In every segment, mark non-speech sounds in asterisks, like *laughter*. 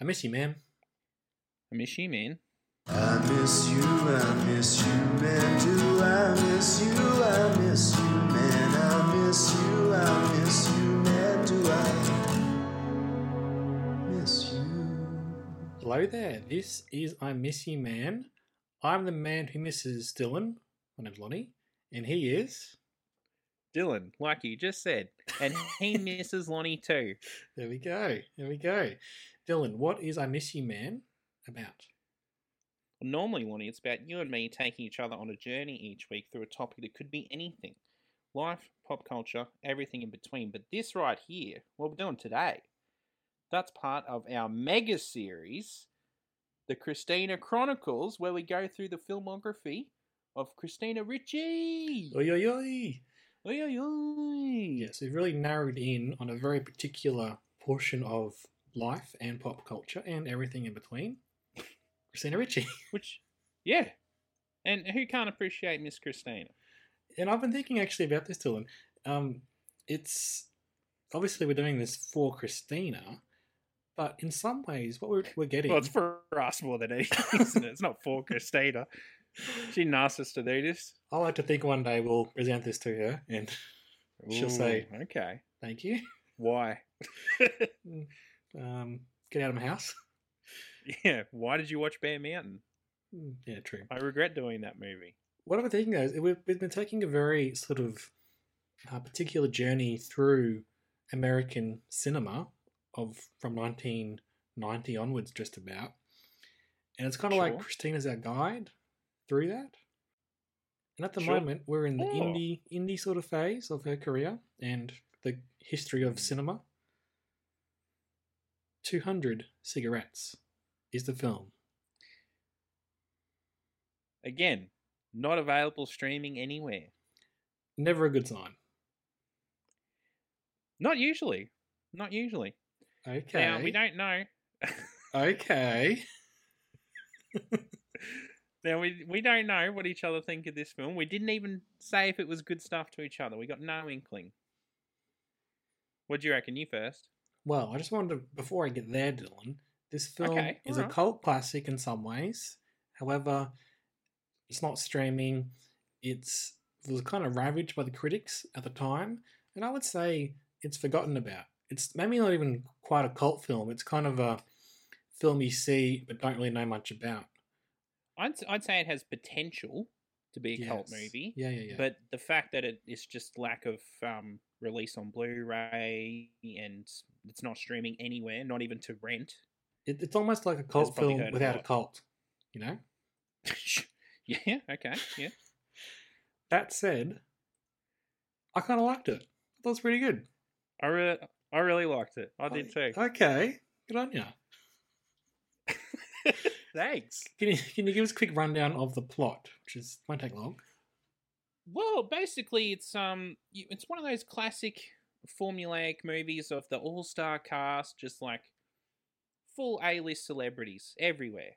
I miss you, man. I miss you, man. I miss you, I miss you, man. Do I miss you? I miss you, man. I miss you, I miss you, man. Do I miss you? Hello there. This is I Miss You Man. I'm the man who misses Dylan. My name's Lonnie. And he is. Dylan, like you just said. And he *laughs* misses Lonnie too. There we go. There we go. Dylan, what is I Miss You Man about? Normally, Lonnie, it's about you and me taking each other on a journey each week through a topic that could be anything life, pop culture, everything in between. But this right here, what we're doing today, that's part of our mega series, the Christina Chronicles, where we go through the filmography of Christina Ricci. Oi, oi, oi. Oi, oi, oi. Yes, we've really narrowed in on a very particular portion of life and pop culture and everything in between. Christina Ricci. *laughs* Which, yeah. And who can't appreciate Miss Christina? And I've been thinking actually about this, Dylan. Um, it's obviously we're doing this for Christina, but in some ways, what we're, we're getting. Well, it's for us more than anything, *laughs* isn't it? It's not for Christina. She asked us to do this. I like to think one day we'll present this to her and *laughs* she'll say, okay. "Thank you." Why? Um, get out of my house. *laughs* yeah. Why did you watch Bear Mountain? Mm, Yeah, true. I regret doing that movie. What I'm thinking though is we've, we've been taking a very sort of uh, particular journey through American cinema of from 1990 onwards, just about, and it's kind of like Christina's our guide through that. And at the Sure. moment, we're in the Oh. indie indie sort of phase of her career and the history of cinema. 200 cigarettes is the film. Again, not available streaming anywhere. Never a good sign. Not usually. Not usually. Okay. Now, we don't know. Okay. *laughs* now, we, we don't know what each other think of this film. We didn't even say if it was good stuff to each other. We got no inkling. What do you reckon? You first. Well, I just wanted to, before I get there, Dylan, this film Okay, is a cult classic in some ways. However, it's not streaming. It's it was kind of ravaged by the critics at the time, and I would say it's forgotten about. It's maybe not even quite a cult film. It's kind of a film you see but don't really know much about. I'd, I'd say it has potential to be a cult movie. Yeah, yeah, yeah. But the fact that it is just lack of um, release on Blu-ray and it's not streaming anywhere, not even to rent. it, it's almost like a cult film without a cult. You know. *laughs* yeah. Okay. Yeah. That said, I kind of liked it. I thought it was pretty good. I really, I really liked it. I did too. Okay, good on you. *laughs* Thanks. Can you can you give us a quick rundown of the plot, which is won't take long? Well, basically, it's um, it's one of those classic formulaic movies of the all-star cast, just like full A-list celebrities everywhere,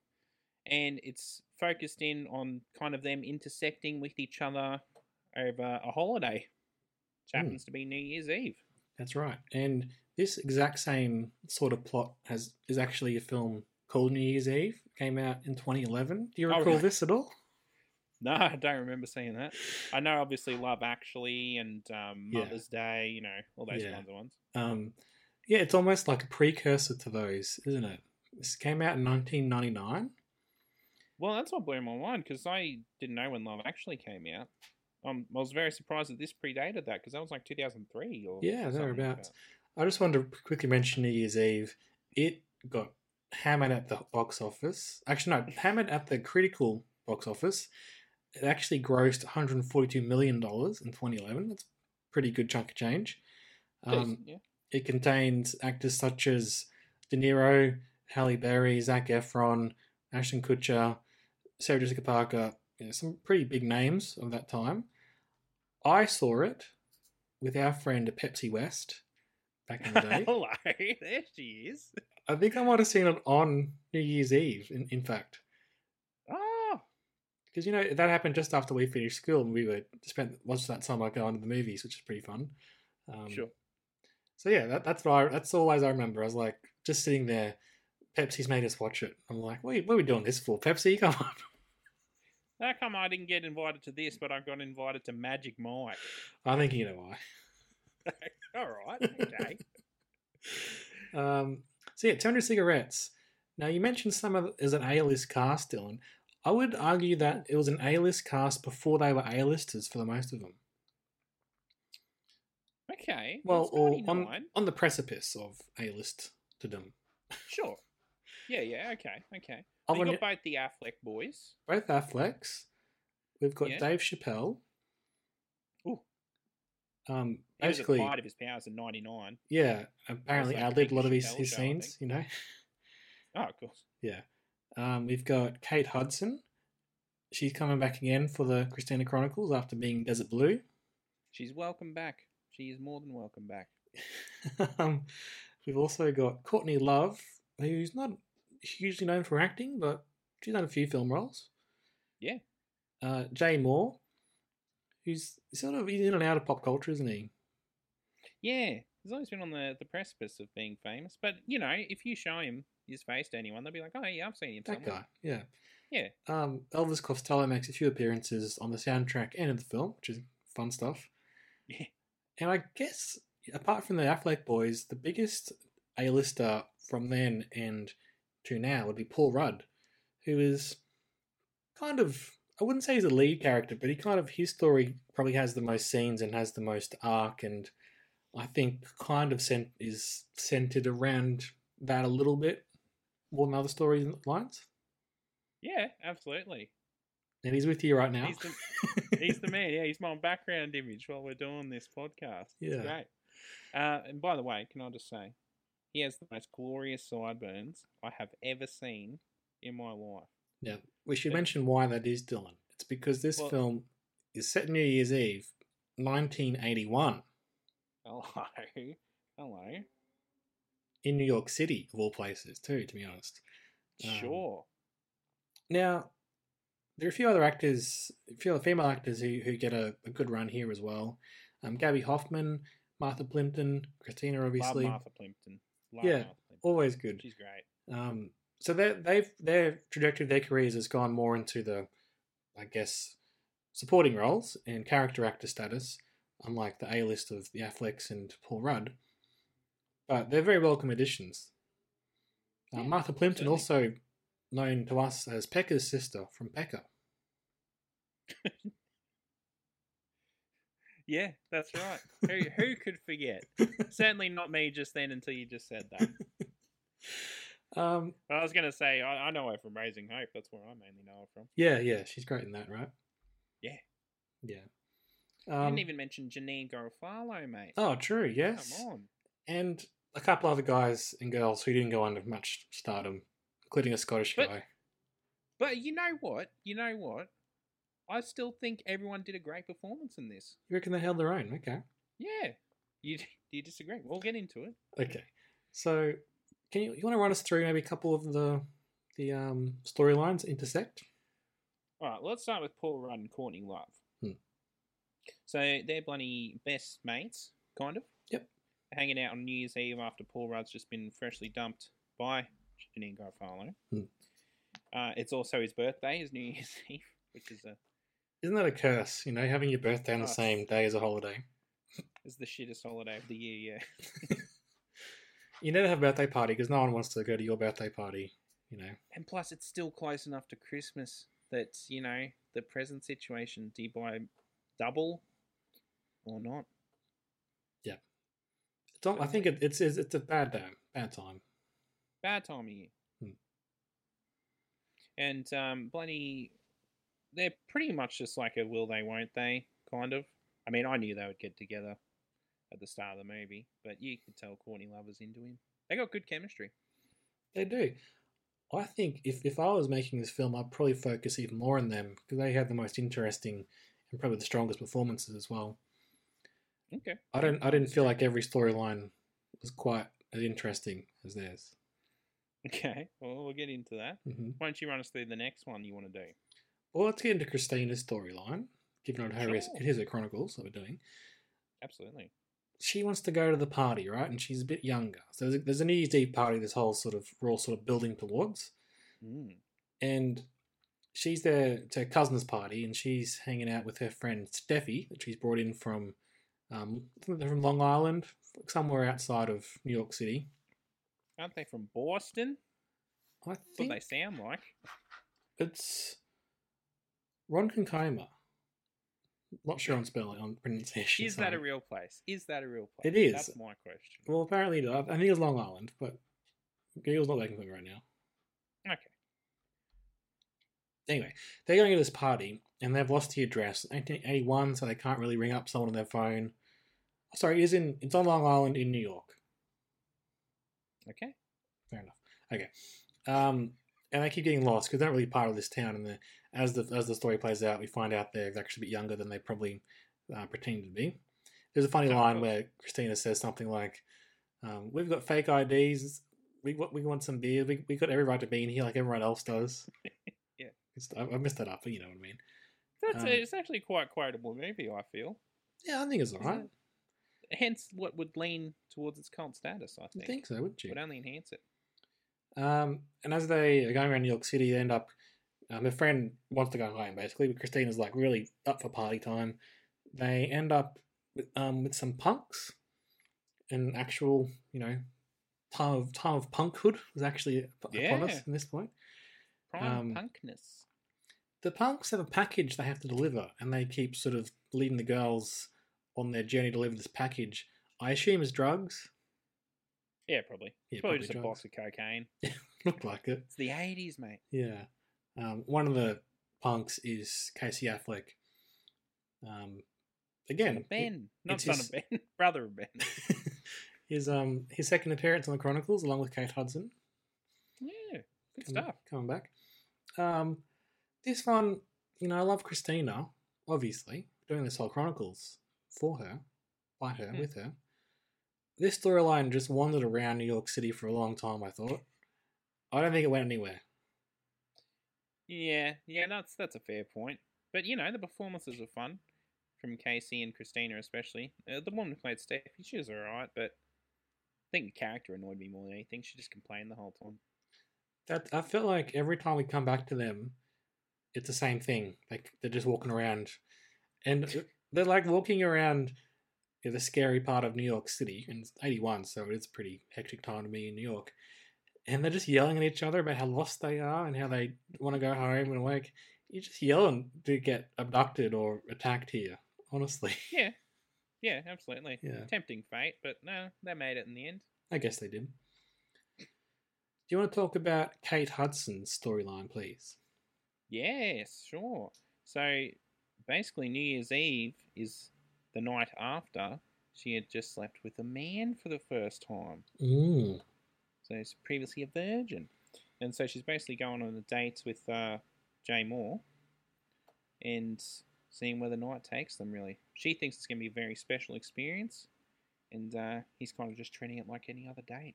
and it's focused in on kind of them intersecting with each other over a holiday, which Hmm. happens to be New Year's Eve. That's right. And this exact same sort of plot has is actually a film called New Year's Eve. Came out in 2011. Do you Oh, recall right. this at all? *laughs* No, I don't remember seeing that. I know, obviously, Love Actually and um, Yeah. Mother's Day, you know, all those Yeah. kinds of ones. Um, yeah, it's almost like a precursor to those, isn't it? This came out in 1999. Well, that's what blew my mind because I didn't know when Love Actually came out. Um, I was very surprised that this predated that because that was like 2003 or Yeah, like thereabouts. I just wanted to quickly mention New Year's Eve. It got hammered at the box office. Actually, no, hammered at the critical box office. It actually grossed 142 million dollars in 2011. That's a pretty good chunk of change. Um, yeah. It contains actors such as De Niro, Halle Berry, Zac Efron, Ashton Kutcher, Sarah Jessica Parker, you know, some pretty big names of that time. I saw it with our friend Pepsi West back in the day. *laughs* Hello, there she is. I think I might have seen it on New Year's Eve, in, in fact. Because, you know, that happened just after we finished school and we were spent most of that time like going to the movies, which is pretty fun. Um, sure. So yeah, that, that's what I, that's always I remember. I was like just sitting there. Pepsi's made us watch it. I'm like, what are, what are we doing this for? Pepsi, *laughs* come on. How come I didn't get invited to this, but I got invited to Magic Mike? I think you know why. *laughs* All right, okay. *laughs* Um, so yeah, 200 cigarettes. Now you mentioned some of it as an A-list cast, Dylan. I would argue that it was an A-list cast before they were A-listers for the most of them. Okay. Well, or on on the precipice of A-list to them. Sure. Yeah, yeah, okay, okay. I you wanna- got both the Affleck boys. Both Afflecks. We've got Yeah. Dave Chappelle. Ooh. Um, He was at basically, the height of his powers in '99. yeah. Apparently, ad libbed a lot of his, his scenes. You know. Oh, of course. Yeah. Um, we've got Kate Hudson. She's coming back again for the Christina Chronicles after being Desert Blue. She's welcome back. She is more than welcome back. *laughs* um, we've also got Courtney Love, who's not hugely known for acting, but she's done a few film roles. Yeah. Uh, Jay Mohr, who's sort of he's in and out of pop culture, isn't he? Yeah, he's always been on the, the precipice of being famous. But, you know, if you show him his face to anyone, they'll be like, oh, yeah, I've seen him That somewhere. guy, yeah. Yeah. Um, Elvis Costello makes a few appearances on the soundtrack and in the film, which is fun stuff. Yeah. And I guess apart from the Affleck boys, the biggest A-lister from then and to now would be Paul Rudd, who is kind of I wouldn't say he's a lead character, but he kind of his story probably has the most scenes and has the most arc, and I think kind of cent- is centered around that a little bit more than other stories and lines. Yeah, absolutely. And he's with you right now. He's the, *laughs* he's the man. Yeah, he's my background image while we're doing this podcast. It's Yeah. great. Uh, and by the way, can I just say, he has the most glorious sideburns I have ever seen in my life. Yeah. we should Yeah. mention why that is, Dylan. It's because this Well- film is set New Year's Eve, 1981, Hello. *laughs* Hello. In New York City, of all places, too, to be honest. Um, Sure. Now, there are a few other actors, a few other female actors who, who get a, a good run here as well. Um, Gaby Hoffmann, Martha Plimpton, Christina, obviously. Love Martha Plimpton. Love Yeah, Martha Plimpton. Always good. She's great. Um, so they they've their trajectory of their careers has gone more into the, I guess, supporting roles and character actor status, unlike the A list of the Afflecks and Paul Rudd. But they're very welcome additions. Uh, Yeah, Martha Plimpton, certainly. also known to us as Pecker's sister from Pecker. *laughs* Yeah, that's right. who who could forget? *laughs* Certainly not me just then until you just said that. *laughs* Um, I was going to say, I, I know her from Raising Hope. That's where I mainly know her from. yeah, yeah, she's great in that, right? Yeah. Yeah. You Um, didn't even mention Janeane Garofalo, mate. oh, true. Yes. Come on. and a couple other guys and girls who didn't go under much stardom, including a Scottish But- guy. But you know what? You know what? I still think everyone did a great performance in this. You reckon they held their own? Okay. Yeah. You do *laughs* you disagree? We'll get into it. Okay. So, can you you want to run us through maybe a couple of the the um, storylines intersect? All right, let's start with Paul Rudd and Courtney Love. Hmm. So they're bloody best mates, kind of. Yep. Hanging out on New Year's Eve after Paul Rudd's just been freshly dumped by Janeane Garofalo. Hmm. Uh, it's also his birthday, is New Year's *laughs* Eve, which is a Isn't that a curse? You know, having your birthday on the same day as a holiday. It's the shittest holiday of the year. Yeah. *laughs* You never have a birthday party because no one wants to go to your birthday party. You know. And plus, it's still close enough to Christmas that you know the present situation. Do you buy double or not? Not, I think it, it's it's it's a bad time. Bad time. Bad time. Hmm. And um, bloody, they're pretty much just like a will they, won't they kind of. I mean, I knew they would get together at the start of the movie, but you could tell Courtney Love was into him. They got good chemistry. They do. I think if, if I was making this film, I'd probably focus even more on them because they have the most interesting and probably the strongest performances as well. Okay. I don't I didn't feel like every storyline was quite as interesting as theirs. Okay. Well, we'll get into that. hmm Why don't you run us through the next one you want to do? Well, let's get into Christina's storyline, given on her Sure. it is a Chronicles that we're doing. Absolutely. She wants to go to the party, right? And she's a bit younger. So there's a, there's a New Year's Eve party this whole sort of, we're all sort of building towards. Mm. and she's there to her cousin's party, and she's hanging out with her friend Steffi that she's brought in from, um, they're from Long Island, somewhere outside of New York City. Aren't they from Boston? I That's what think they sound like. it's Ronkonkoma. Not sure on spelling on pronunciation. Is that a real place? Is that a real place? It is. That's my question. Well, apparently it is. I think it's Long Island, but Google's not working for me right now. Okay. Anyway, they're going to this party and they've lost the address. 1981, so they can't really ring up someone on their phone. Sorry, it is in it's on Long Island in New York. Okay. Fair enough. Okay. Um, and they keep getting lost because they're not really part of this town. And the, as the as the story plays out, we find out they're actually a bit younger than they probably uh, pretended to be. There's a funny line course. where Christina says something like, um, "We've got fake IDs. We want we want some beer. We we got every right to be in here like everyone else does." *laughs* Yeah. I, I messed that up, but you know what I mean. That's Um, it's actually quite quotable movie. I feel. Yeah, I think it's alright. Hence, what would lean towards its cult status. I I think. think so, wouldn't you? Would only enhance it. Um, and as they are going around New York City, they end up. Um, her friend wants to go home basically, but Christina's like really up for party time. They end up with, um, with some punks. An actual, you know, time of time of punkhood was actually upon Yeah. us in this point. Prime Um, punkness. The punks have a package they have to deliver, and they keep sort of leading the girls on their journey to deliver this package. I assume is drugs. Yeah, probably. Yeah, probably, probably just drugs. a box of cocaine. *laughs* Looked like it. It's the eighties, mate. Yeah. Um, one of the punks is Casey Affleck. Um, again, Ben, not it's son his- of Ben, *laughs* brother of Ben. *laughs* his um his second appearance on the Chronicles, along with Kate Hudson, yeah, good coming, stuff. coming back. Um, this one, you know, I love Christina. Obviously, doing this whole Chronicles for her, by her, Hmm. with her. This storyline just wandered around New York City for a long time. I thought. I don't think it went anywhere. Yeah, yeah, that's that's a fair point. But you know, the performances were fun from Casey and Christina, especially. Uh, the woman who played Steffi, she was alright, but I think the character annoyed me more than anything. She just complained the whole time. That I feel like every time we come back to them, it's the same thing. Like they're just walking around, and they're like walking around yeah, the scary part of New York City, and it's '81, so it's a pretty hectic time to be in New York. And they're just yelling at each other about how lost they are and how they want to go home and awake. You're just yelling to get abducted or attacked here, honestly. *laughs* Yeah, yeah, absolutely. Yeah. Tempting fate, but no, they made it in the end. I guess they did. Do you want to talk about Kate Hudson's storyline, please? Yes, sure. So basically, New Year's Eve is the night after she had just slept with a man for the first time. Mm. So she's previously a virgin. And so she's basically going on the dates with uh, Jay Mohr and seeing where the night takes them, really. She thinks it's going to be a very special experience, and uh, he's kind of just treating it like any other date.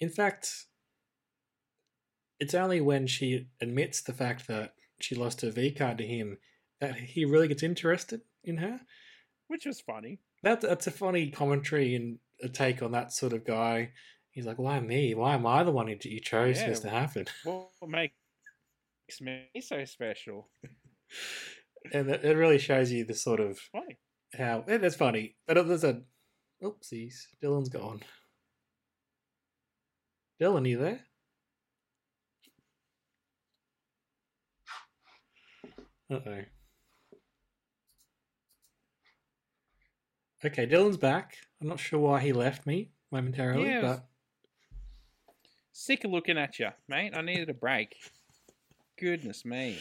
In fact, it's only when she admits the fact that she lost her V card to him that he really gets interested in her. Which is funny. That that's a funny commentary and a take on that sort of guy. He's like, "Why me? Why am I the one you chose Yeah. this to happen?" *laughs* What makes me so special? And it, it really shows you the sort of Funny. how eh, that's funny. But there's a oopsies. Dylan's gone. Dylan, you there? Uh oh. Okay, Dylan's back. I'm not sure why he left me momentarily, Yeah, but Sick of looking at you, mate. I needed a break. Goodness me.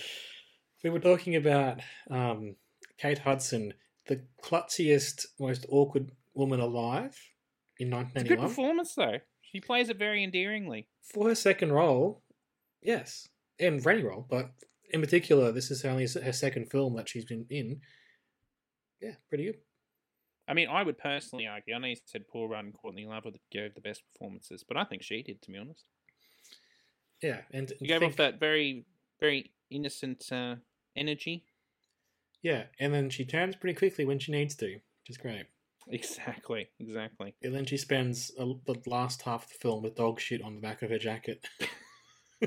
we were talking about um, Kate Hudson, the klutziest, most awkward woman alive in It's a good 1991. performance though. She plays it very endearingly. For her second role, yes, and for any role, but in particular, this is only her second film that she's been in. Yeah, pretty good. I mean, I would personally argue. I know you said Paul Rudd and Courtney Love gave the best performances, but I think she did, to be honest. Yeah, and You gave think- off that very, very innocent uh, energy. Yeah, and then she turns pretty quickly when she needs to, which is great. Exactly, exactly. And then she spends a, the last half of the film with dog shit on the back of her jacket, *laughs* *laughs*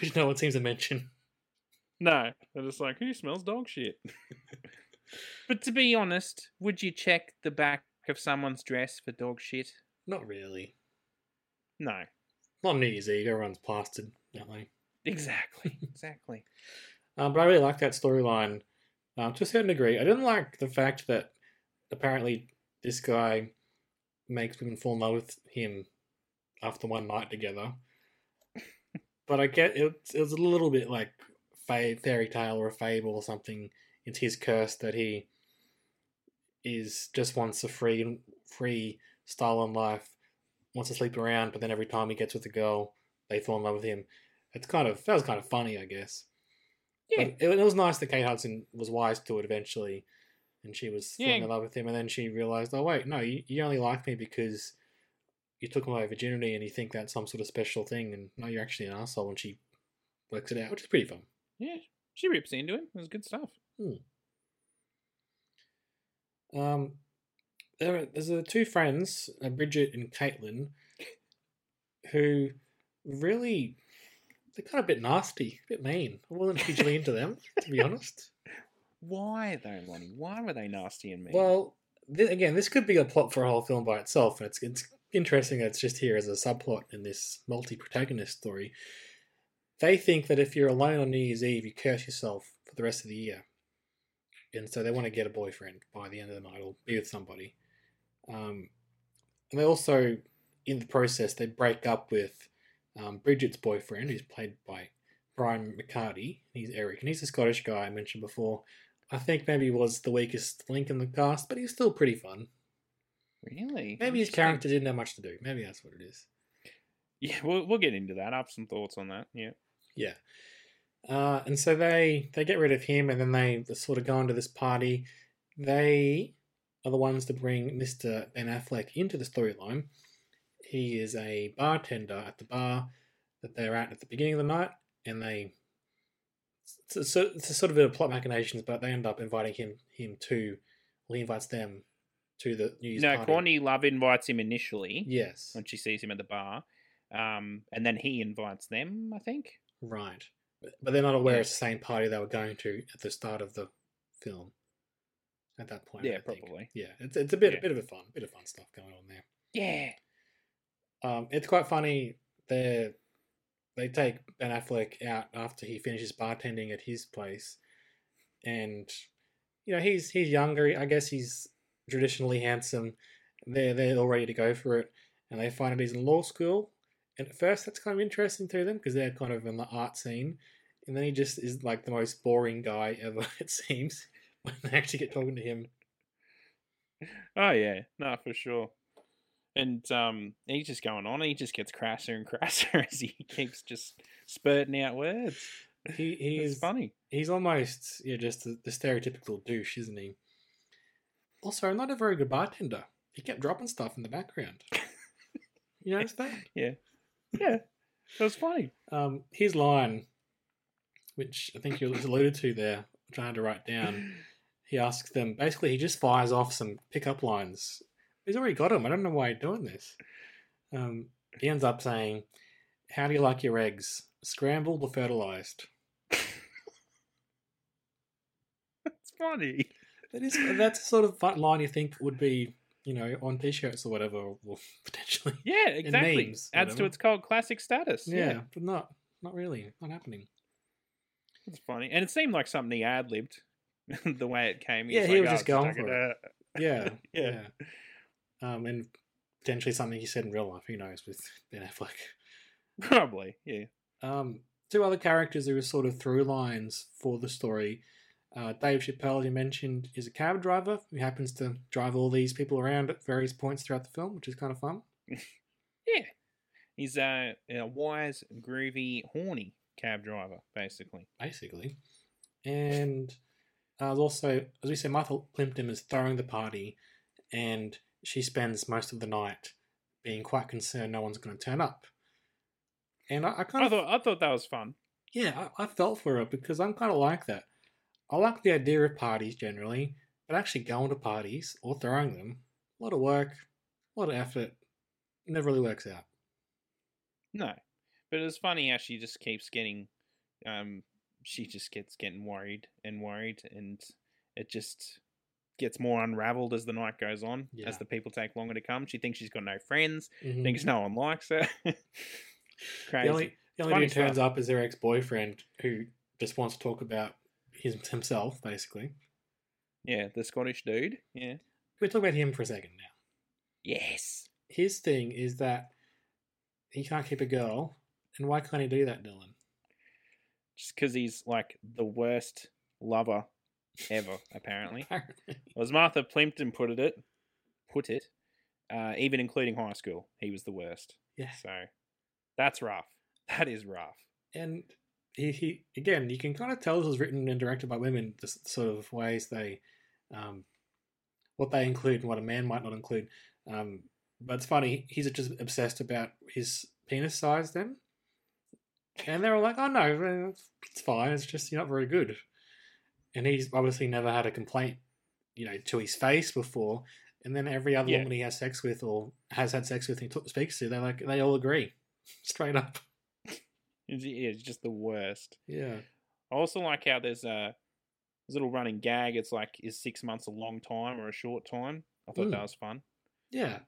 which no one seems to mention. No, they're just like, who smells dog shit? *laughs* but to be honest, would you check the back of someone's dress for dog shit? Not really. No. Not on New Year's Eve. Everyone's plastered, don't they? Exactly, *laughs* exactly. Um, but I really like that storyline um, to a certain degree. I didn't like the fact that apparently this guy makes women fall in love with him after one night together. *laughs* but I get it. It was a little bit like fa- fairy tale or a fable or something. It's his curse that he is just wants a free free style in life, wants to sleep around, but then every time he gets with a girl, they fall in love with him. It's kind of that was kind of funny, I guess. Yeah. It, it was nice that Kate Hudson was wise to it eventually, and she was falling Yeah. in love with him. And then she realized, oh wait, no, you, you only like me because you took my virginity, and you think that's some sort of special thing, and no, you're actually an asshole. And she works it out, which is pretty fun. Yeah, she rips into him. It was good stuff. Um, there, are- there's uh, two friends, uh, Bridget and Caitlin, who really they're kind of a bit nasty, a bit mean. I wasn't hugely into them, to be honest. Why though, Lonnie? Why were they nasty and mean? Well, th- again, this could be a plot for a whole film by itself, and it's it's interesting that it's just here as a subplot in this multi-protagonist story. They think that if you're alone on New Year's Eve, you curse yourself for the rest of the year, and so they want to get a boyfriend by the end of the night or be with somebody. Um, and they also, in the process, they break up with um, Bridget's boyfriend, who's played by Brian McCardie. He's Eric, and he's the Scottish guy I mentioned before. I think maybe he was the weakest link in the cast, but he's still pretty fun. really? Maybe his character didn't have much to do. Maybe that's what it is. Yeah, we'll we'll get into that. I have some thoughts on that. Yeah. Yeah. Uh, and so they they get rid of him, and then they, sort of go into this party. They are the ones to bring Mister Ben Affleck into the storyline. He is a bartender at the bar that they're at at the beginning of the night, and they it's a, so- it's a sort of a plot machinations, but they end up inviting him him to. Well, he invites them to the New Year's no, party. Courtney Love invites him initially Yes. when she sees him at the bar, um, and then he invites them. I think. Right. But, they're not aware Yeah. it's the same party they were going to at the start of the film. At that point. I Yeah, think. probably. Yeah. It's it's a bit Yeah. a bit of a fun bit of fun stuff going on there. Yeah. Um it's quite funny they they take Ben Affleck out after he finishes bartending at his place and you know he's he's younger, I guess he's traditionally handsome. They're they're all ready to go for it. And they find out he's in law school. And at first that's kind of interesting to them because they're kind of in the art scene. And then he just is like the most boring guy ever, *laughs* it seems, *laughs* when they actually get talking to him. Oh yeah, no, for sure. And um, he's just going on. He just gets crasser and *laughs* crasser as he keeps just spurting out words. He he It's is funny. he's almost yeah, just the, the stereotypical douche, isn't he? Also, not a very good bartender. He kept dropping stuff in the background. you notice that? Yeah, yeah, it was funny. Um, his line, which I think you alluded to there, I'm trying to write down. He asks them basically. He just fires off some pickup lines. He's already got them. I don't know why he's doing this. Um, he ends up saying, "How do you like your eggs? Scrambled or fertilized?" *laughs* That's funny. That is that's the sort of fun line you think would be, you know, on t-shirts or whatever, or *laughs* potentially. Yeah, exactly. memes, Adds to its cult classic status. Yeah, Yeah. but not not really, not happening. it's funny, and it seemed like something he ad libbed. *laughs* the way it came. Yeah, he like, was "Oh, just going for it, Yeah, *laughs* uh." yeah. Um, and potentially something he said in real life. Who knows with Ben Affleck. Probably, yeah. Um, two other characters who were sort of through lines for the story. Uh, Dave Chappelle, you mentioned, is a cab driver who happens to drive all these people around at various points throughout the film, which is kind of fun. *laughs* Yeah. He's a, a wise, groovy, horny cab driver, basically. basically. And uh, also, as we said, Martha Plimpton is throwing the party, and she spends most of the night being quite concerned no one's going to turn up. And I, I kind I of, thought I thought that was fun. yeah, I, I felt for her because I'm kind of like that. I like the idea of parties generally, but actually going to parties or throwing them, a lot of work, a lot of effort, never really works out. No, but it's funny how she just keeps getting, um, she just gets getting worried and worried, and it just gets more unraveled as the night goes on. Yeah. As the people take longer to come, she thinks she's got no friends, Mhm. thinks no one likes her. *laughs* Crazy. The only, the only dude turns up is their ex boyfriend who just wants to talk about his, himself, basically. Yeah, the Scottish dude. Yeah. We'll talk about him for a second now. Yes. His thing is that he can't keep a girl, and why can't he do that, Dylan? Just because he's like the worst lover ever, *laughs* apparently. Apparently. As Martha Plimpton put it, put it, uh, even including high school, he was the worst. Yeah. So that's rough. That is rough. And he, he again, you can kind of tell this was written and directed by women, the sort of ways they, um, what they include and what a man might not include. Um, but it's funny, he's just obsessed about his penis size then. And they were like, oh no, it's fine, it's just you're not very good. And he's obviously never had a complaint, you know, to his face before. And then every other Yeah. woman he has sex with or has had sex with and he speaks to, they're like, they all agree. *laughs* Straight up. It's, it's just the worst. Yeah. I also like how there's a, a little running gag. It's like, is six months a long time or a short time? I thought that Mm. was fun. Yeah.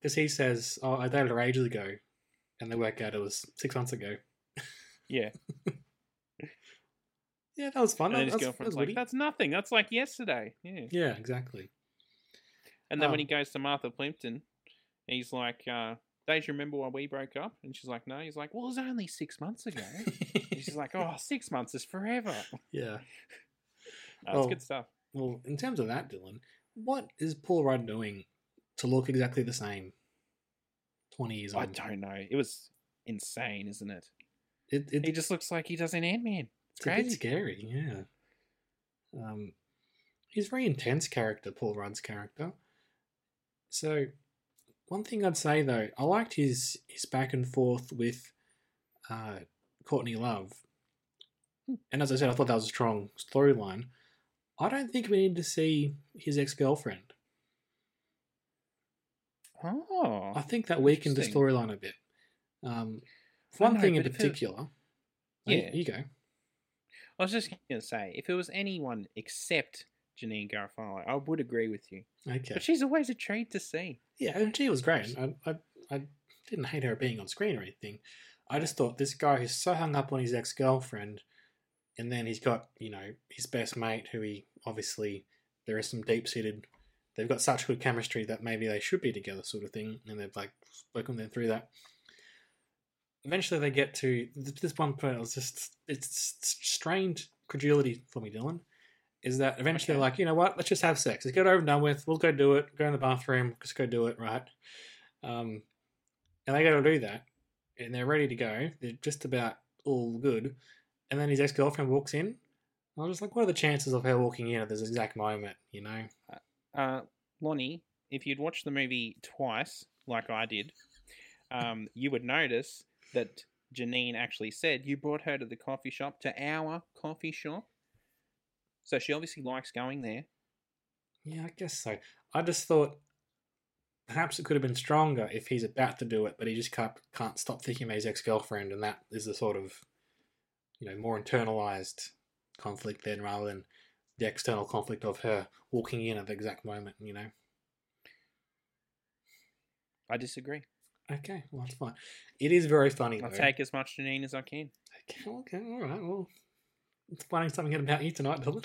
Because he says, Oh, I dated her ages ago. And they work out it was six months ago. Yeah. *laughs* Yeah, that was fun. and That- his that's, girlfriend's that's like, that's nothing. That's like yesterday. Yeah. Yeah, exactly. And then when Oh. he goes to Martha Plimpton, he's like, uh, You remember why we broke up? And she's like, No. He's like, Well, it was only six months ago. and she's like, Oh, *laughs* six months is forever. yeah. *laughs* That's Well, good stuff. Well, in terms of that, Dylan, what is Paul Rudd doing to look exactly the same 20 years old? I on? don't know. It was insane, isn't it? It, it, He just looks like he does in Ant Man. It's It's a bit scary, yeah. Um, he's a very intense character, Paul Rudd's character. So, one thing I'd say though, I liked his his back and forth with uh, Courtney Love, and as I said, I thought that was a strong storyline. I don't think we need to see his ex girlfriend. Oh. I think that weakened the storyline a bit. Um, one know, thing in but if it- particular. Yeah. you go. I was just going to say, if it was anyone except Janeane Garofalo, I would agree with you. Okay. But she's always a treat to see. Yeah, and she was great. I, I, I didn't hate her being on screen or anything. I just thought this guy who's so hung up on his ex girlfriend, and then he's got, you know, his best mate who he obviously, there is some deep seated, they've got such good chemistry that maybe they should be together, sort of thing, and they've like spoken them through that. Eventually they get to this one point, it was just, it's strained credulity for me, Dylan. Is that eventually Okay. they're like, you know what, let's just have sex. Let's get it over and done with. We'll go do it. Go in the bathroom. Just go do it, right? Um, and they go to do that, and they're ready to go. They're just about all good. And then his ex girlfriend walks in. I was just like, what are the chances of her walking in at this exact moment? You know? Uh, Lonnie, if you'd watched the movie twice, like I did, um, you would notice that Janeane actually said, You brought her to the coffee shop, to our coffee shop. So she obviously likes going there. Yeah, I guess so. I just thought perhaps it could have been stronger if he's about to do it, but he just can't can't stop thinking about his ex girlfriend, and that is the sort of you know more internalized conflict then, rather than the external conflict of her walking in at the exact moment. You know. I disagree. Okay, well that's fine. It is very funny. I'll though. take as much Janeane as I can. Okay, okay, all right. Well, it's finding something about you tonight, Dylan.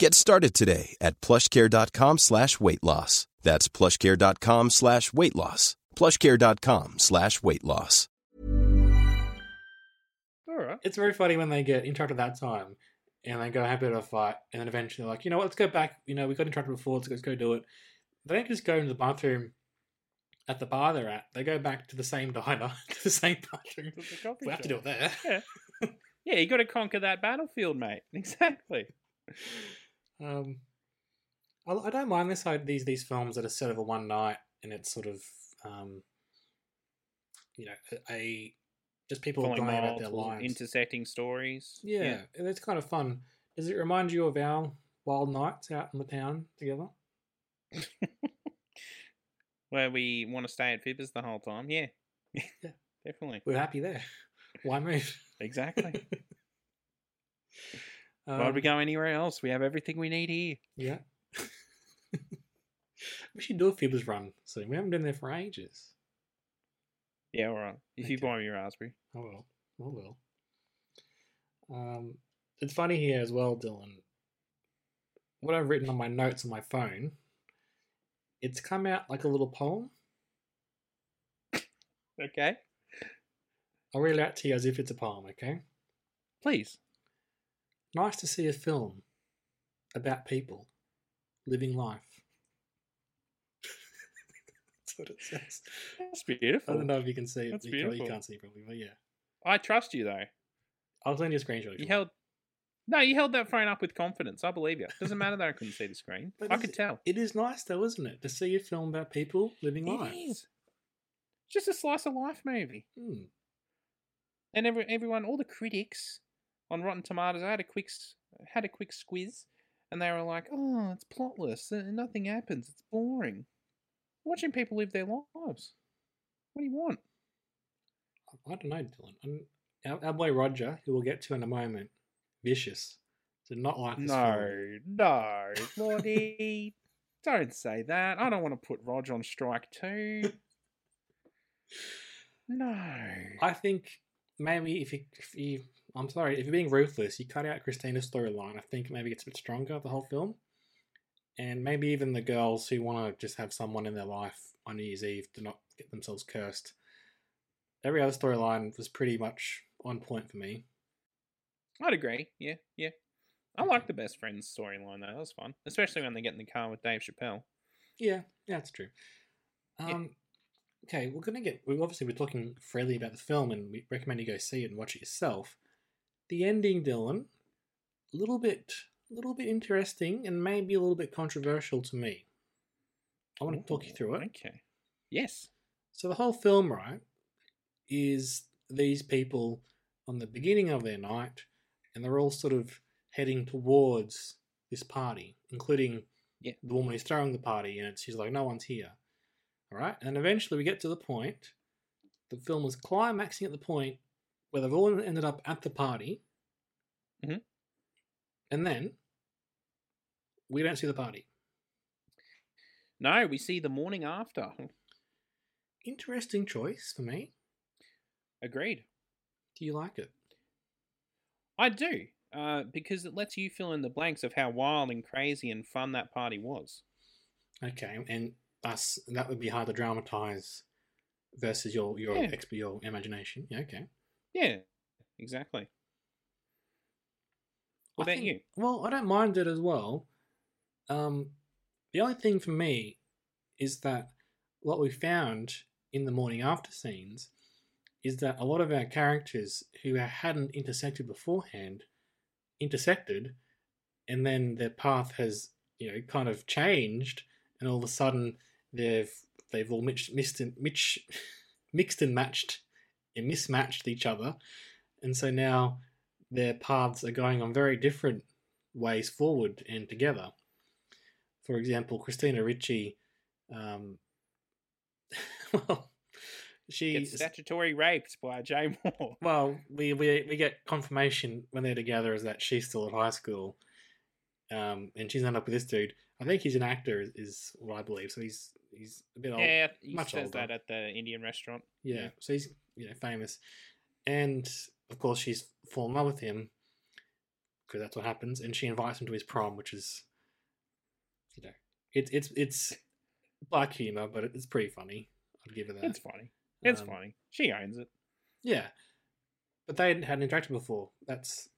Get started today at plushcare.com slash weight loss. That's plushcare.com slash weight loss. plushcare.com slash weight loss. All right. It's very funny when they get interrupted that time and they go have a bit of a fight and then eventually they're like, you know what, let's go back. You know, we got interrupted before, let's go, let's go do it. They don't just go into the bathroom at the bar they're at. They go back to the same diner, *laughs* to the same bathroom. To the coffee We have to do it there. Yeah. *laughs* Yeah, you got to conquer that battlefield, mate. *laughs* Exactly. Um, I, I don't mind this these these films that are set over one night and it's sort of um, you know a, a just people Following going about their lives. intersecting stories. yeah, it's kind of fun. Does it remind you of our wild nights out in the town together? *laughs* Where we want to stay at Fibbers the whole time. Yeah. Yeah. *laughs* Definitely. We're happy there. Why move? Exactly. *laughs* Um, Why would we go anywhere else? We have everything we need here. Yeah. *laughs* we should do a Fibbers run soon. We haven't been there for ages. Yeah, all right. If you buy me a raspberry. I will. I will. Um, it's funny here as well, Dylan. What I've written on my notes on my phone, it's come out like a little poem. *laughs* Okay. I'll read it out to you as if it's a poem, okay? Please. Nice to see a film about people living life. *laughs* That's what it says. That's beautiful. I don't know if you can see it. That's you, probably, you can't see it probably, but yeah. I trust you though. I'll send you a screenshot. if You held No, you held that phone up with confidence. I believe you. Doesn't matter that I couldn't see the screen. *laughs* But I could it- tell. It is nice though, isn't it, to see a film about people living It life. is. Just a slice of life movie. Hmm. And every, everyone, all the critics on Rotten Tomatoes, I had a quick had a quick squiz, and they were like, "Oh, it's plotless. uh, Nothing happens. It's boring. Watching people live their lives. What do you want?" I don't know, Dylan. And our, our boy Roger, who we'll get to in a moment, vicious, did not like this film. No, no, Lottie, *laughs* don't say that. I don't want to put Rog on strike too. *laughs* No. I think maybe if you, if you, I'm sorry, if you're being ruthless, you cut out Christina's storyline. I think maybe it's a bit stronger the whole film, and maybe even the girls who want to just have someone in their life on New Year's Eve to not get themselves cursed. Every other storyline was pretty much on point for me. I'd agree. Yeah, yeah. I like the best friends storyline though. That was fun, especially when they get in the car with Dave Chappelle. Yeah, yeah, that's true. Yeah. Um, okay, we're gonna get. We obviously we're talking freely about the film, and we recommend you go see it and watch it yourself. The ending, Dylan, a little bit, a little bit interesting, and maybe a little bit controversial to me. I want to talk you through it. Okay. Yes. So the whole film, right, is these people on the beginning of their night, and they're all sort of heading towards this party, including Yeah. the woman who's throwing the party, and she's like, "No one's here." All right, and eventually we get to the point. The film is climaxing at the point where they've all ended up at the party, Mhm. and then we don't see the party. No, we see the morning after. Interesting choice for me. Agreed. Do you like it? I do, uh, because it lets you fill in the blanks of how wild and crazy and fun that party was. Okay, and us that would be hard to dramatize versus your your Yeah. exp- your imagination. Yeah, okay. Yeah, exactly. What I about think- you? Well, I don't mind it as well. Um, the only thing for me is that what we found in the morning after scenes is that a lot of our characters who hadn't intersected beforehand intersected, and then their path has you know, kind of changed, and all of a sudden they've they've all mixed, mixed and mix, *laughs* mixed and matched and mismatched each other, and so now their paths are going on very different ways forward and together. For example, Christina Ricci, um, *laughs* well, she Gets statutory raped by Jay Mohr. *laughs* well, we, we we get confirmation when they're together is that she's still at high school, um, and she's ended up with this dude. I think he's an actor, is, is what I believe. So he's he's a bit old. Yeah, he much says older. that at the Indian restaurant. Yeah, so he's you know famous, and of course she's fallen in love with him because that's what happens, and she invites him to his prom, which is, you know, it's it's it's black humor, but it's pretty funny. I'd give it that. It's funny. It's Um, funny. She owns it. Yeah, but they hadn't, hadn't interacted before. That's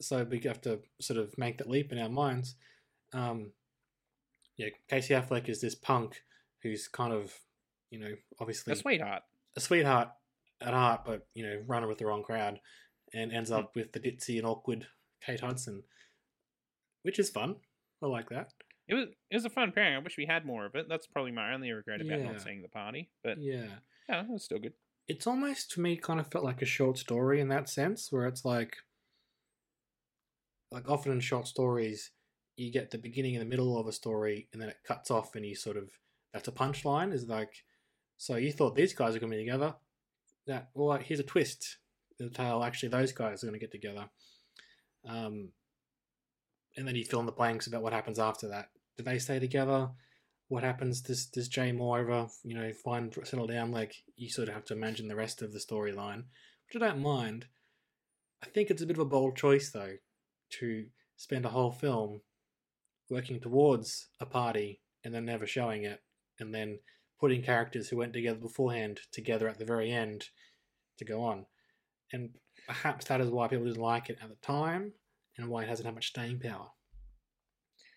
so we have to sort of make that leap in our minds. Um, yeah, Casey Affleck is this punk who's kind of, you know, obviously A sweetheart. a sweetheart at heart, but you know, running with the wrong crowd, and ends Hmm. up with the ditzy and awkward Kate Hudson, which is fun. I like that. It was it was a fun pairing. I wish we had more of it. That's probably my only regret about Yeah. not seeing the party. But Yeah. yeah, it was still good. it's almost to me kind of felt like a short story in that sense where it's like like often in short stories you get the beginning and the middle of a story and then it cuts off and you sort of that's a punchline is like so you thought these guys are going to be together that well here's a twist the tale. Actually those guys are going to get together. Um and then you fill in the blanks about what happens after that. Do they stay together? What happens? Does does Jay Mohr ever you know find settle down? Like you sort of have to imagine the rest of the storyline which I don't mind. I think it's a bit of a bold choice though to spend a whole film working towards a party and then never showing it and then putting characters who went together beforehand together at the very end to go on and perhaps that is why people didn't like it at the time and why it hasn't had much staying power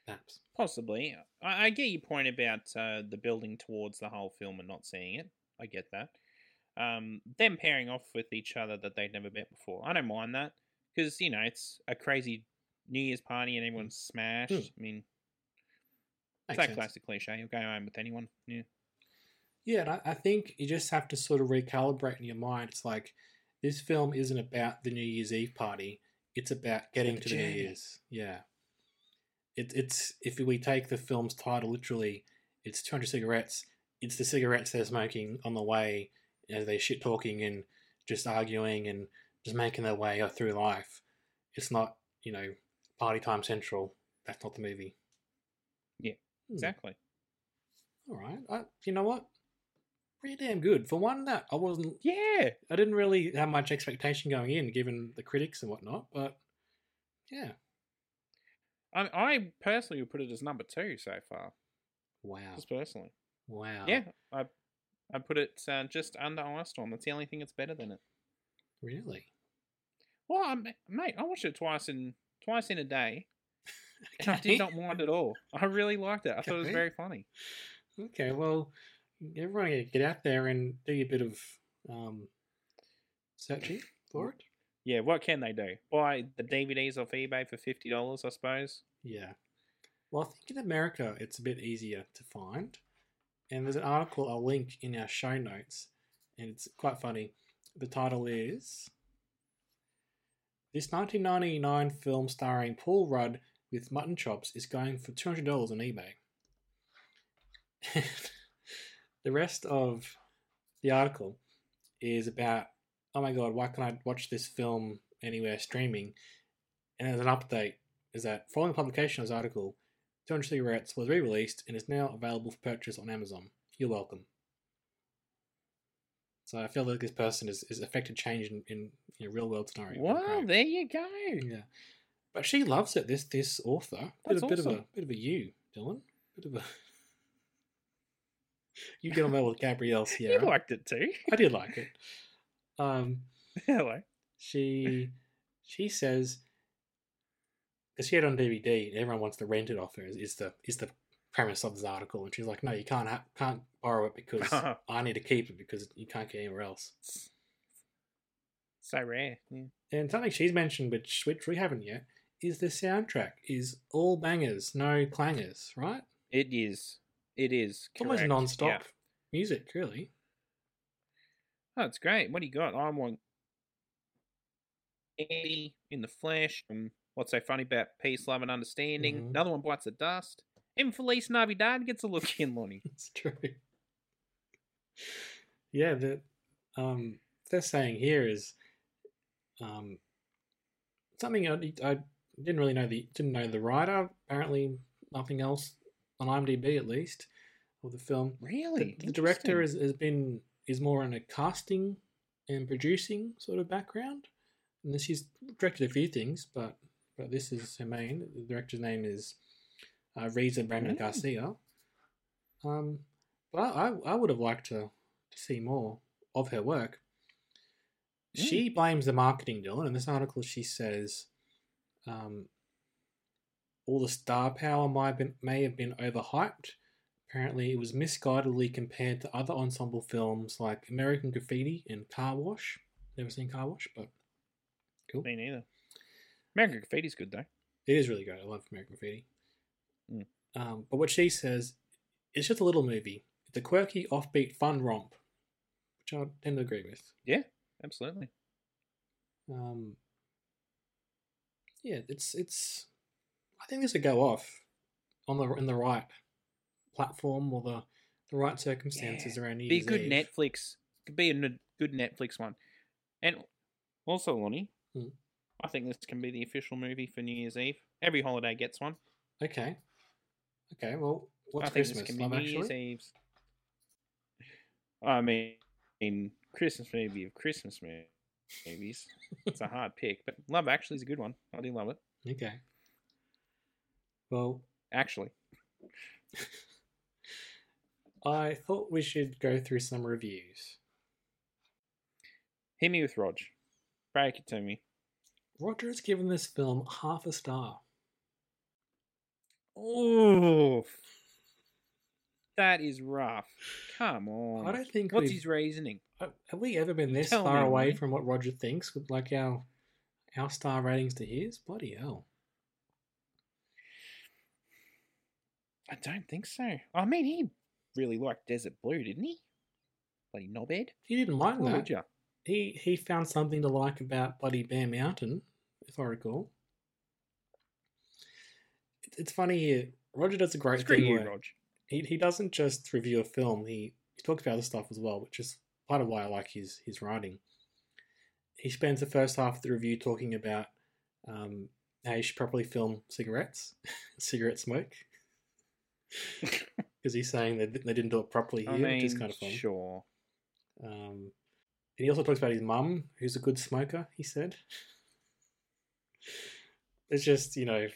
perhaps Possibly. I, I get your point about uh, the building towards the whole film and not seeing it. I get that. Um, them pairing off with each other that they'd never met before. I don't mind that because you know it's a crazy New Year's party and everyone's smashed. Hmm. I mean, Makes it's that sense. classic cliche. You'll go home with anyone. Yeah. Yeah, and I, I think you just have to sort of recalibrate in your mind. It's like this film isn't about the New Year's Eve party; it's about getting to the New. Year's. Yeah, it, it's if we take the film's title literally, it's two hundred cigarettes. It's the cigarettes they're smoking on the way as they shit talking and just arguing and just making their way through life. It's not you know party time central. That's not the movie. Yeah, Hmm. Exactly. All right. I, you know what? Pretty damn good. For one that I wasn't Yeah. I didn't really have much expectation going in, given the critics and whatnot. But yeah, I, I personally would put it as number two so far. wow, Just personally. wow, Yeah. I I put it uh, just under Ice Storm. That's the only thing that's better than it. really. Well, I, mate, I watched it twice in twice in a day, *laughs* and I did not mind at all. I really liked it. I thought it was very funny. Okay, well, everyone get out there and do a bit of um, searching *clears throat* for it. Yeah, what can they do? Buy the DVDs off eBay for fifty dollars, I suppose. Yeah. Well, I think in America it's a bit easier to find. And there's an article I'll link in our show notes, and it's quite funny. The title is This 1999 film starring Paul Rudd with mutton chops is going for $200 on eBay. *laughs* the rest of the article is about, oh my god, why can't I watch this film anywhere streaming? And there's an update is that following publication of this article, 200 Cigarettes was re-released and is now available for purchase on Amazon. You're welcome. So I feel like this person has, has affected change in, in real world scenario. Wow, there you go. Yeah, but she loves it. This this author, bit, That's a, bit of a awesome. bit of a you, Dylan. Bit of a you get on well with Gabrielle Sierra. *laughs* You liked it too. I did like it. Um, *laughs* Hello. she she says because she had it on DVD and everyone wants to rent it off her is, is the is the premise of this article and she's like no you can't ha- can't borrow it because *laughs* I need to keep it because you can't get anywhere else So rare. Yeah. and something she's mentioned which which we haven't yet is the soundtrack is all bangers, no clangers, right? It is. It is. It's almost non-stop yeah. music, really. Oh, it's great. What do you got? I want Candy in the flesh. And what's so funny about peace, love, and understanding? Mhm. Another one bites the dust. Even Feliz Navidad gets a look in, Lonnie. *laughs* It's true. Yeah, the um they're saying here is um something I, I didn't really know the didn't know the writer. Apparently, nothing else on IMDb at least of the film. Really? The, the director is, has been is more in a casting and producing sort of background, and this she's directed a few things, but but this is her main. The director's name is uh, Risa Bramon Mm. Garcia. Um, but I, I I would have liked to to see more of her work. She blames the marketing, Dylan. In this article, she says, um, all the star power might have been, may have been overhyped. Apparently, it was misguidedly compared to other ensemble films like American Graffiti and Car Wash. Never seen Car Wash, but cool. Me neither. American Graffiti's good, though. It is really good. I love American Graffiti. Mm. Um, but what she says, it's just a little movie. It's a quirky, offbeat, fun romp, which I tend to agree with. Yeah, absolutely. Um, yeah, it's it's. I think this would go off on the in the right platform or the the right circumstances Yeah, around New Be a Year's good Eve. Netflix. Could be a n- good Netflix one. And also, Lonnie, Hmm. I think this can be the official movie for New Year's Eve. Every holiday gets one. Okay. Okay. Well, what's I think Christmas? this can be Love New Year's Actually. Eve's. I mean, in Christmas movie of Christmas mo- movies, it's a hard pick, but Love Actually is a good one. I do love it. Okay. Well, Actually, I thought we should go through some reviews. hit me with Rog. Break it to me. Roger has given this film half a star. Oof. That is rough. Come on. I don't think What's we've- his reasoning? Uh, Have we ever been this Tell far me, away mate. from what Roger thinks with like our our star ratings to his? Bloody hell! I don't think so. I mean, he really liked Desert Blue, didn't he? Bloody knobhead. He didn't like Why that. ya? He he found something to like about Bloody Bear Mountain, if I recall. It's funny here. Roger does a great Screw thing you, where Rog. he he doesn't just review a film. He he talks about other stuff as well, which is part of why I like his his writing. He spends the first half of the review talking about um, how you should properly film cigarettes, *laughs* cigarette smoke, because he's saying that they didn't do it properly here, I mean, which is kind of fun. sure. Um, and he also talks about his mum, who's a good smoker. He said, "It's just you know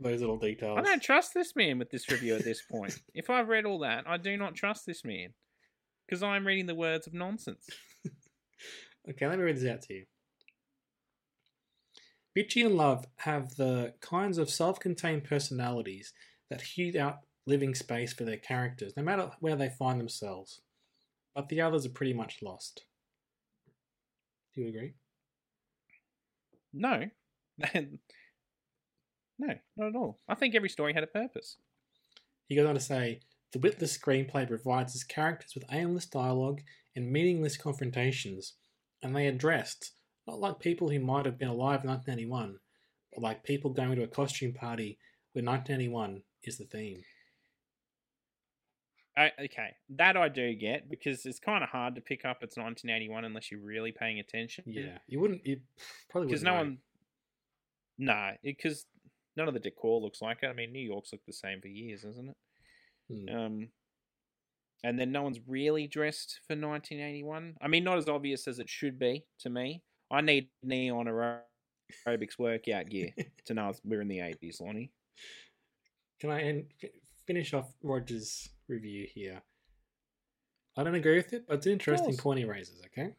those little details." I don't trust this man with this review at this point. if I've read all that, I do not trust this man. Because I'm reading the words of nonsense. *laughs* Okay, let me read this out to you. Ricci and Love have the kinds of self contained personalities that hew out living space for their characters, no matter where they find themselves. But the others are pretty much lost. Do you agree? No. *laughs* no, not at all. I think every story had a purpose. He goes on to say the witless screenplay provides his characters with aimless dialogue and meaningless confrontations, and they are dressed not like people who might have been alive in 1991, but like people going to a costume party where 1991 is the theme. I, okay, that I do get because it's kind of hard to pick up it's 1981 unless you're really paying attention. Yeah, you wouldn't. You probably because no know. one. Nah, because none of the decor looks like it. I mean, New York's looked the same for years, isn't it? Hmm. Um, and then no one's really dressed for 1981. I mean, not as obvious as it should be to me. I need neon aerobics workout gear *laughs* to know we're in the 80s, Lonnie. Can I end, finish off Roger's review here? I don't agree with it, but it's an interesting point he raises, okay?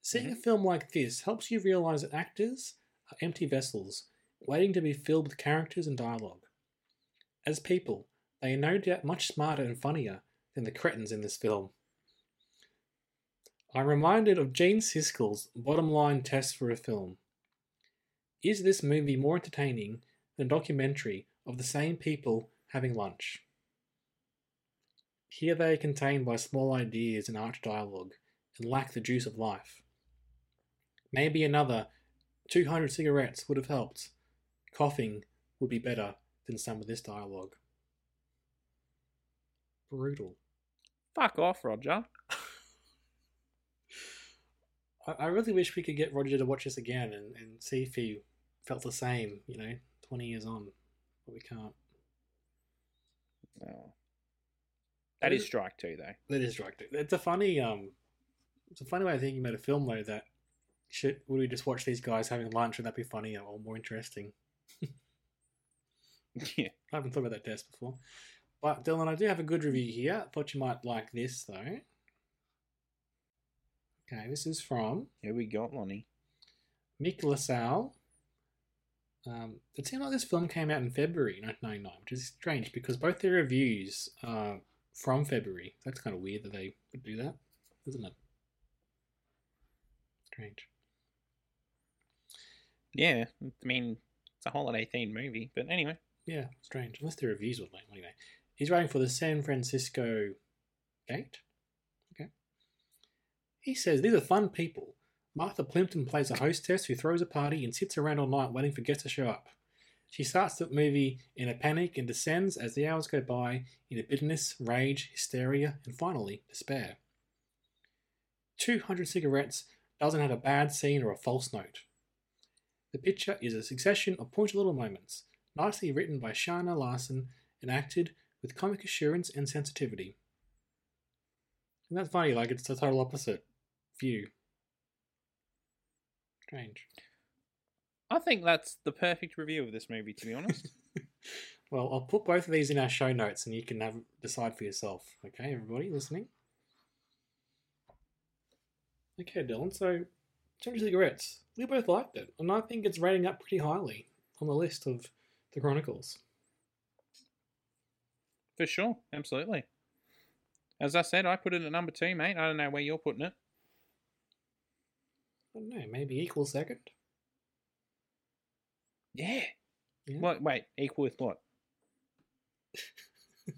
Seeing a Mhm. film like this helps you realize that actors are empty vessels, waiting to be filled with characters and dialogue. As people, they are no doubt much smarter and funnier than the cretins in this film. I'm reminded of Gene Siskel's bottom line test for a film. Is this movie more entertaining than a documentary of the same people having lunch? Here they are contained by small ideas and arch dialogue and lack the juice of life. Maybe another 200 cigarettes would have helped. Coughing would be better than some of this dialogue. Brutal. Fuck off, Roger. *laughs* I, I really wish we could get Roger to watch this again and, and see if he felt the same, you know, 20 years on. But we can't. No. That is strike two, though. That is strike two. It's a funny, um, it's a funny way of thinking about a film though. That shit, would we just watch these guys having lunch? Would that be funnier or more interesting? *laughs* yeah. I haven't thought about that test before. But Dylan, I do have a good review here. I thought you might like this though. Okay, this is from Here we got Lonnie. Mick LaSalle. Um, it seemed like this film came out in February 1999, which is strange because both their reviews are from February. That's kind of weird that they would do that, isn't it? Strange. Yeah, I mean, it's a holiday themed movie, but anyway. Yeah, strange. Unless the reviews were lame. Anyway, he's writing for the San Francisco Gate. Okay. He says these are fun people. Martha Plimpton plays a hostess who throws a party and sits around all night waiting for guests to show up. She starts the movie in a panic and descends as the hours go by into bitterness, rage, hysteria, and finally, despair. 200 Cigarettes doesn't have a bad scene or a false note. The picture is a succession of pointed little moments, nicely written by Shana Larsen and acted with comic assurance and sensitivity. And that's funny, like it's the total opposite view. Strange. I think that's the perfect review of this movie, to be honest. *laughs* Well, I'll put both of these in our show notes and you can have decide for yourself. Okay, everybody listening? Okay, Dylan, so 200 cigarettes. We both liked it, and I think it's rating up pretty highly on the list of the Chronicles. For sure, absolutely. As I said, I put it at number two, mate. I don't know where you're putting it. I don't know, maybe equal second? Yeah. Yeah. What? Wait, equal with what? *laughs*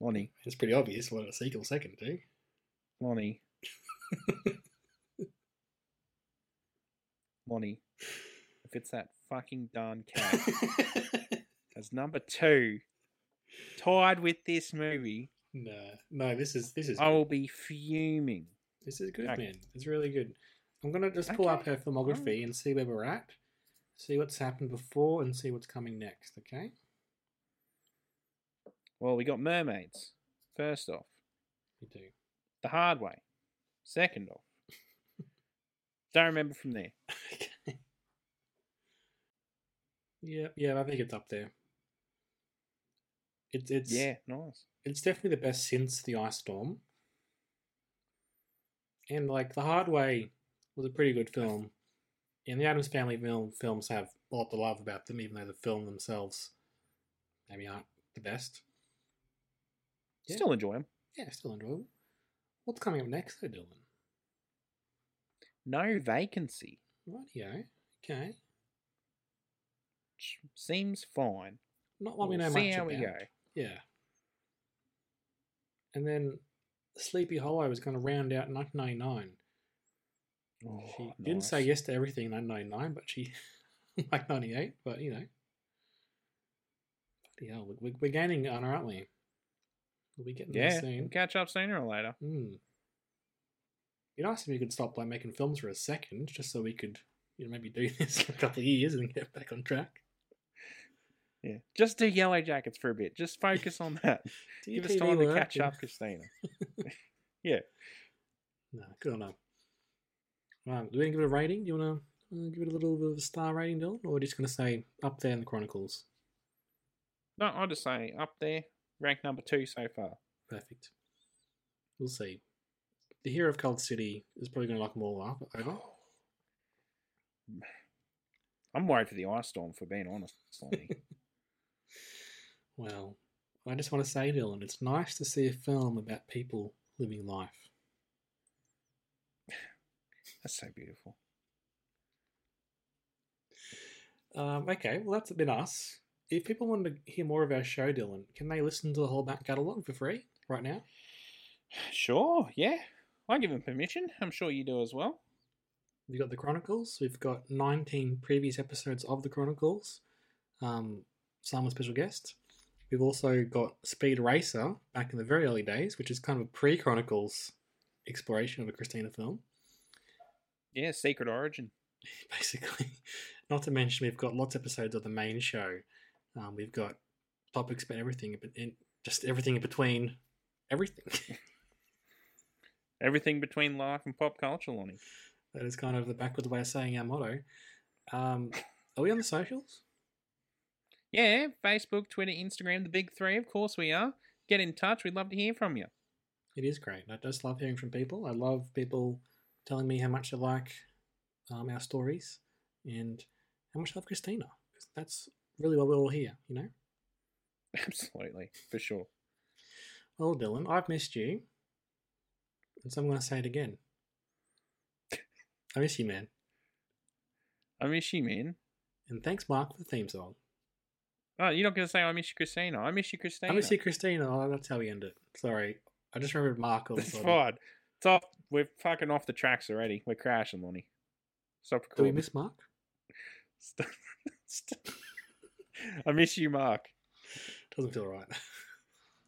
Lonnie, It's pretty obvious what it's equal second to. Lonnie, *laughs* Lonnie. If it's that fucking darn *laughs* cat as number two, tied with this movie, no, no, this is this is I will be fuming. This is good, Okay. man. It's really good. I'm gonna just pull up her filmography and see where we're at, see what's happened before, and see what's coming next. Okay. Well, we got mermaids. First off, We do. the hard way. Second off, *laughs* don't remember from there. okay. Yeah, yeah, I think it's up there. It's it's Yeah, nice. It's definitely the best since the Ice Storm. And like the Hard Way was a pretty good film. And the Addams Family film films have a lot to love about them, even though the film themselves maybe aren't the best. Yeah. Still enjoy them. Yeah, still enjoyable. What's coming up next, though, Dylan? No vacancy. Rightio. Okay. Seems fine. Not what we We'll know see much how about. we go. Yeah. And then Sleepy Hollow was going to round out 1999. Oh, She didn't say yes to everything in 1999, but she *laughs* like 98. But you know, bloody hell, we- we're gaining on her, aren't we? We'll be getting there Yeah, soon. catch up sooner or later. Hmm. Be nice if we could stop like making films for a second, just so we could, you know, maybe do *laughs* this for a couple of years and get back on track. Yeah, just do Yellowjackets for a bit. Just focus on *laughs* that. Give us time to catch up, Christina. *laughs* *laughs* yeah. No, good on her. Right, do we give it a rating? Do you want to give it a little bit of a star rating, Dylan, or are we just going to say up there in the Chronicles? No, I'll just say up there, rank number two so far. Perfect. We'll see. The hero of Cold City is probably going to lock them all up over. *sighs* I'm worried for the ice storm, for being honest. Lonnie. Well, I just want to say, Dylan, it's nice to see a film about people living life. *sighs* That's so beautiful. Um, okay, well that's been us. If people want to hear more of our show, Dylan, can they listen to the whole back catalogue for free right now? *sighs* Sure, yeah. I give them permission. I'm sure you do as well. We've got the Chronicles. We've got 19 previous episodes of the Chronicles. Um, some with special guests. We've also got Speed Racer back in the very early days, which is kind of a pre-Chronicles exploration of a Christina film. Yeah, Secret Origin. *laughs* basically. Not to mention, we've got lots of episodes of the main show. Um, we've got topics about everything, but in, just everything in between everything. *laughs* Everything between life and pop culture, Lonnie. that is kind of the backwards way of saying our motto. Um, are we on the socials? Yeah, Facebook, Twitter, Instagram, the big three. Of course we are. Get in touch. We'd love to hear from you. It is great. I just love hearing from people. I love people telling me how much they like um, our stories and how much they love Christina. that's really what we're all here, you know? *laughs* Absolutely, for sure. Well, Dylan, I've missed you. And so I'm going to say it again. I miss you, man. I miss you, man. And thanks, Mark, for the theme song. Oh, you're not going to say I miss you, Christina. I miss you, Christina. I miss you, Christina. Oh, that's how we end it. Sorry. I just remembered Mark all of a It's fine. It's off. We're fucking off the tracks already. We're crashing, Lonnie. Stop Do we miss Mark? Stop. *laughs* Stop. I miss you, Mark. Doesn't feel right.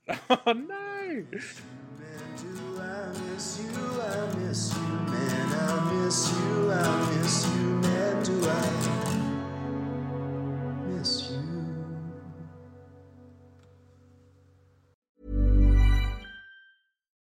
*laughs* Oh no! Man, do I miss you? I miss you, man. I miss you. I miss you, man. Do I